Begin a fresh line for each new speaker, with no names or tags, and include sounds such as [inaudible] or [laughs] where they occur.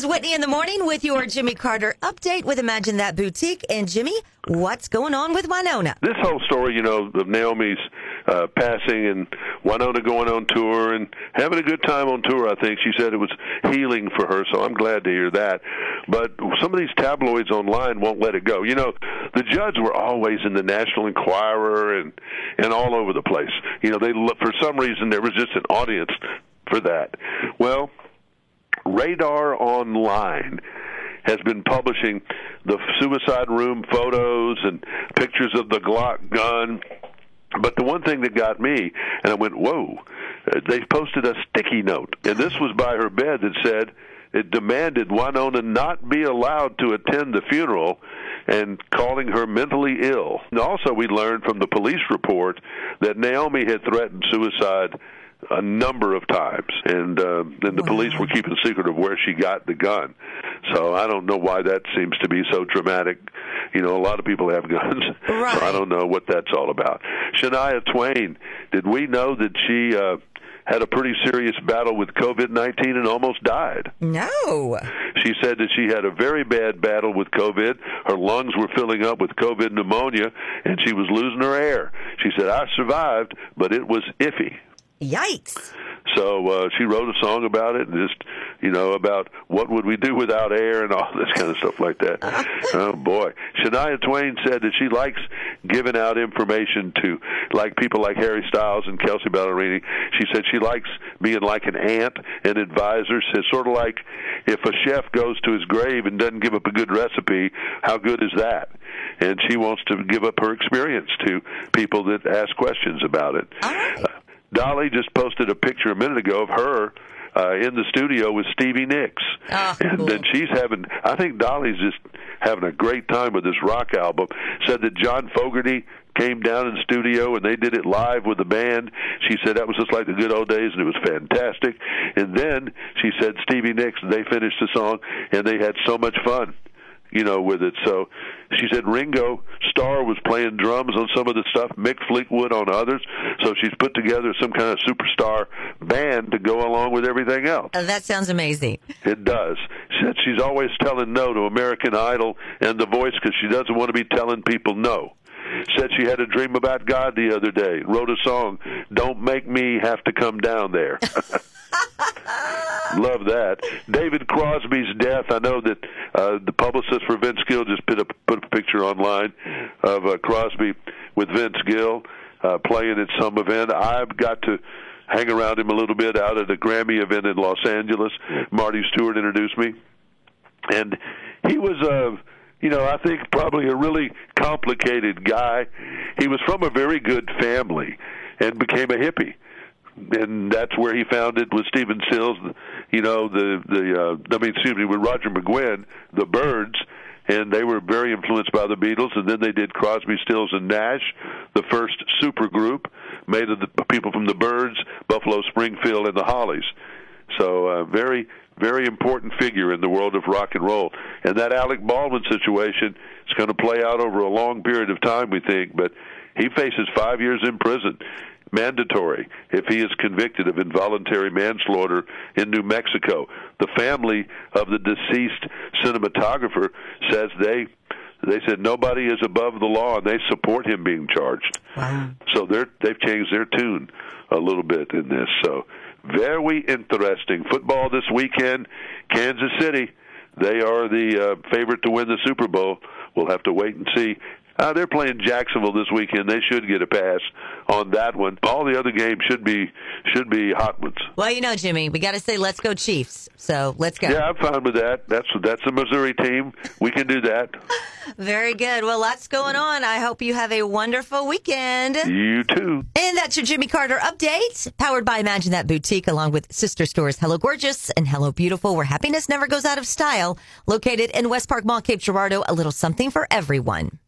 is Whitney in the morning with your Jimmy Carter update with Imagine That Boutique. And Jimmy, what's going on with Wynonna?
This whole story, you know, of Naomi's uh, passing and Wynonna going on tour and having a good time on tour, I think she said it was healing for her, so I'm glad to hear that. But some of these tabloids online won't let it go. You know, the Judds were always in the National Enquirer and and all over the place. You know, they for some reason there was just an audience for that. Well, Radar Online has been publishing the suicide room photos and pictures of the Glock gun. But the one thing that got me, and I went, whoa, uh, they posted a sticky note. And this was by her bed that said, it demanded Wynonna not be allowed to attend the funeral and calling her mentally ill. And also, we learned from the police report that Naomi had threatened suicide a number of times, and uh, and the wow. police were keeping secret of where she got the gun. So I don't know why that seems to be so dramatic. You know, a lot of people have guns,
right.
so I don't know what that's all about. Shania Twain, did we know that she? Uh, had a pretty serious battle with COVID 19 and almost died.
No.
She said that she had a very bad battle with COVID. Her lungs were filling up with COVID pneumonia, and she was losing her air. She said, I survived, but it was iffy.
Yikes.
So uh, she wrote a song about it, and just you know about what would we do without air and all [laughs] this kind of stuff like that. oh boy, Shania Twain said that she likes giving out information to like people like Harry Styles and Kelsea Ballerini. She said she likes being like an aunt and advisor. Says sort of like if a chef goes to his grave and doesn't give up a good recipe, how good is that? And she wants to give up her experience to people that ask questions about it.
Right.
Dolly just posted a picture a minute ago of her uh, in the studio with Stevie Nicks,
oh,
and
cool.
then she's having. I think Dolly's just having a great time with this rock album. Said that John Fogerty came down in the studio and they did it live with the band. She said that was just like the good old days and it was fantastic. And then she said Stevie Nicks. They finished the song and they had so much fun you know, with it. So she said Ringo Starr was playing drums on some of the stuff, Mick Fleetwood on others. So she's put together some kind of superstar band to go along with everything else.
Oh, that sounds amazing.
It does. She said she's always telling no to American Idol and The Voice because she doesn't want to be telling people no said she had a dream about God the other day. Wrote a song, "Don't Make Me Have to Come Down There." [laughs] [laughs] Love that. David Crosby's death. I know that uh, the publicist for Vince Gill just put a put a picture online of uh, Crosby with Vince Gill uh, playing at some event. I've got to hang around him a little bit out at a Grammy event in Los Angeles. Marty Stuart introduced me, and he was a. Uh, you know, I think probably a really complicated guy. He was from a very good family and became a hippie and that's where he found it with Stephen Stills, you know, the the uh, I mean, excuse me, with Roger McGuinn, the Byrds, and they were very influenced by the Beatles. And then they did Crosby, Stills, and Nash, the first super group made of the people from the Byrds, Buffalo Springfield, and the Hollies. So uh, very very important figure in the world of rock and roll. And that Alec Baldwin situation is going to play out over a long period of time, we think, but he faces five years in prison mandatory if he is convicted of involuntary manslaughter in New Mexico. The family of the deceased cinematographer says they they said nobody is above the law and they support him being charged.
Wow.
So they're they've changed their tune a little bit in this. So very interesting football this weekend. Kansas City, they are the uh, favorite to win the Super Bowl. We'll have to wait and see. Uh, they're playing Jacksonville this weekend. They should get a pass on that one. All the other games should be should be hot ones.
Well, you know, Jimmy, we got to say let's go Chiefs. So let's go.
Yeah, I'm fine with that. That's that's a Missouri team. We can do that. [laughs]
Very good. Well, lots going on. I hope you have a wonderful weekend.
You too.
And that's your Jimmy Carter update, powered by Imagine That Boutique, along with sister stores Hello Gorgeous and Hello Beautiful, where happiness never goes out of style. Located in West Park Mall, Cape Girardeau, a little something for everyone.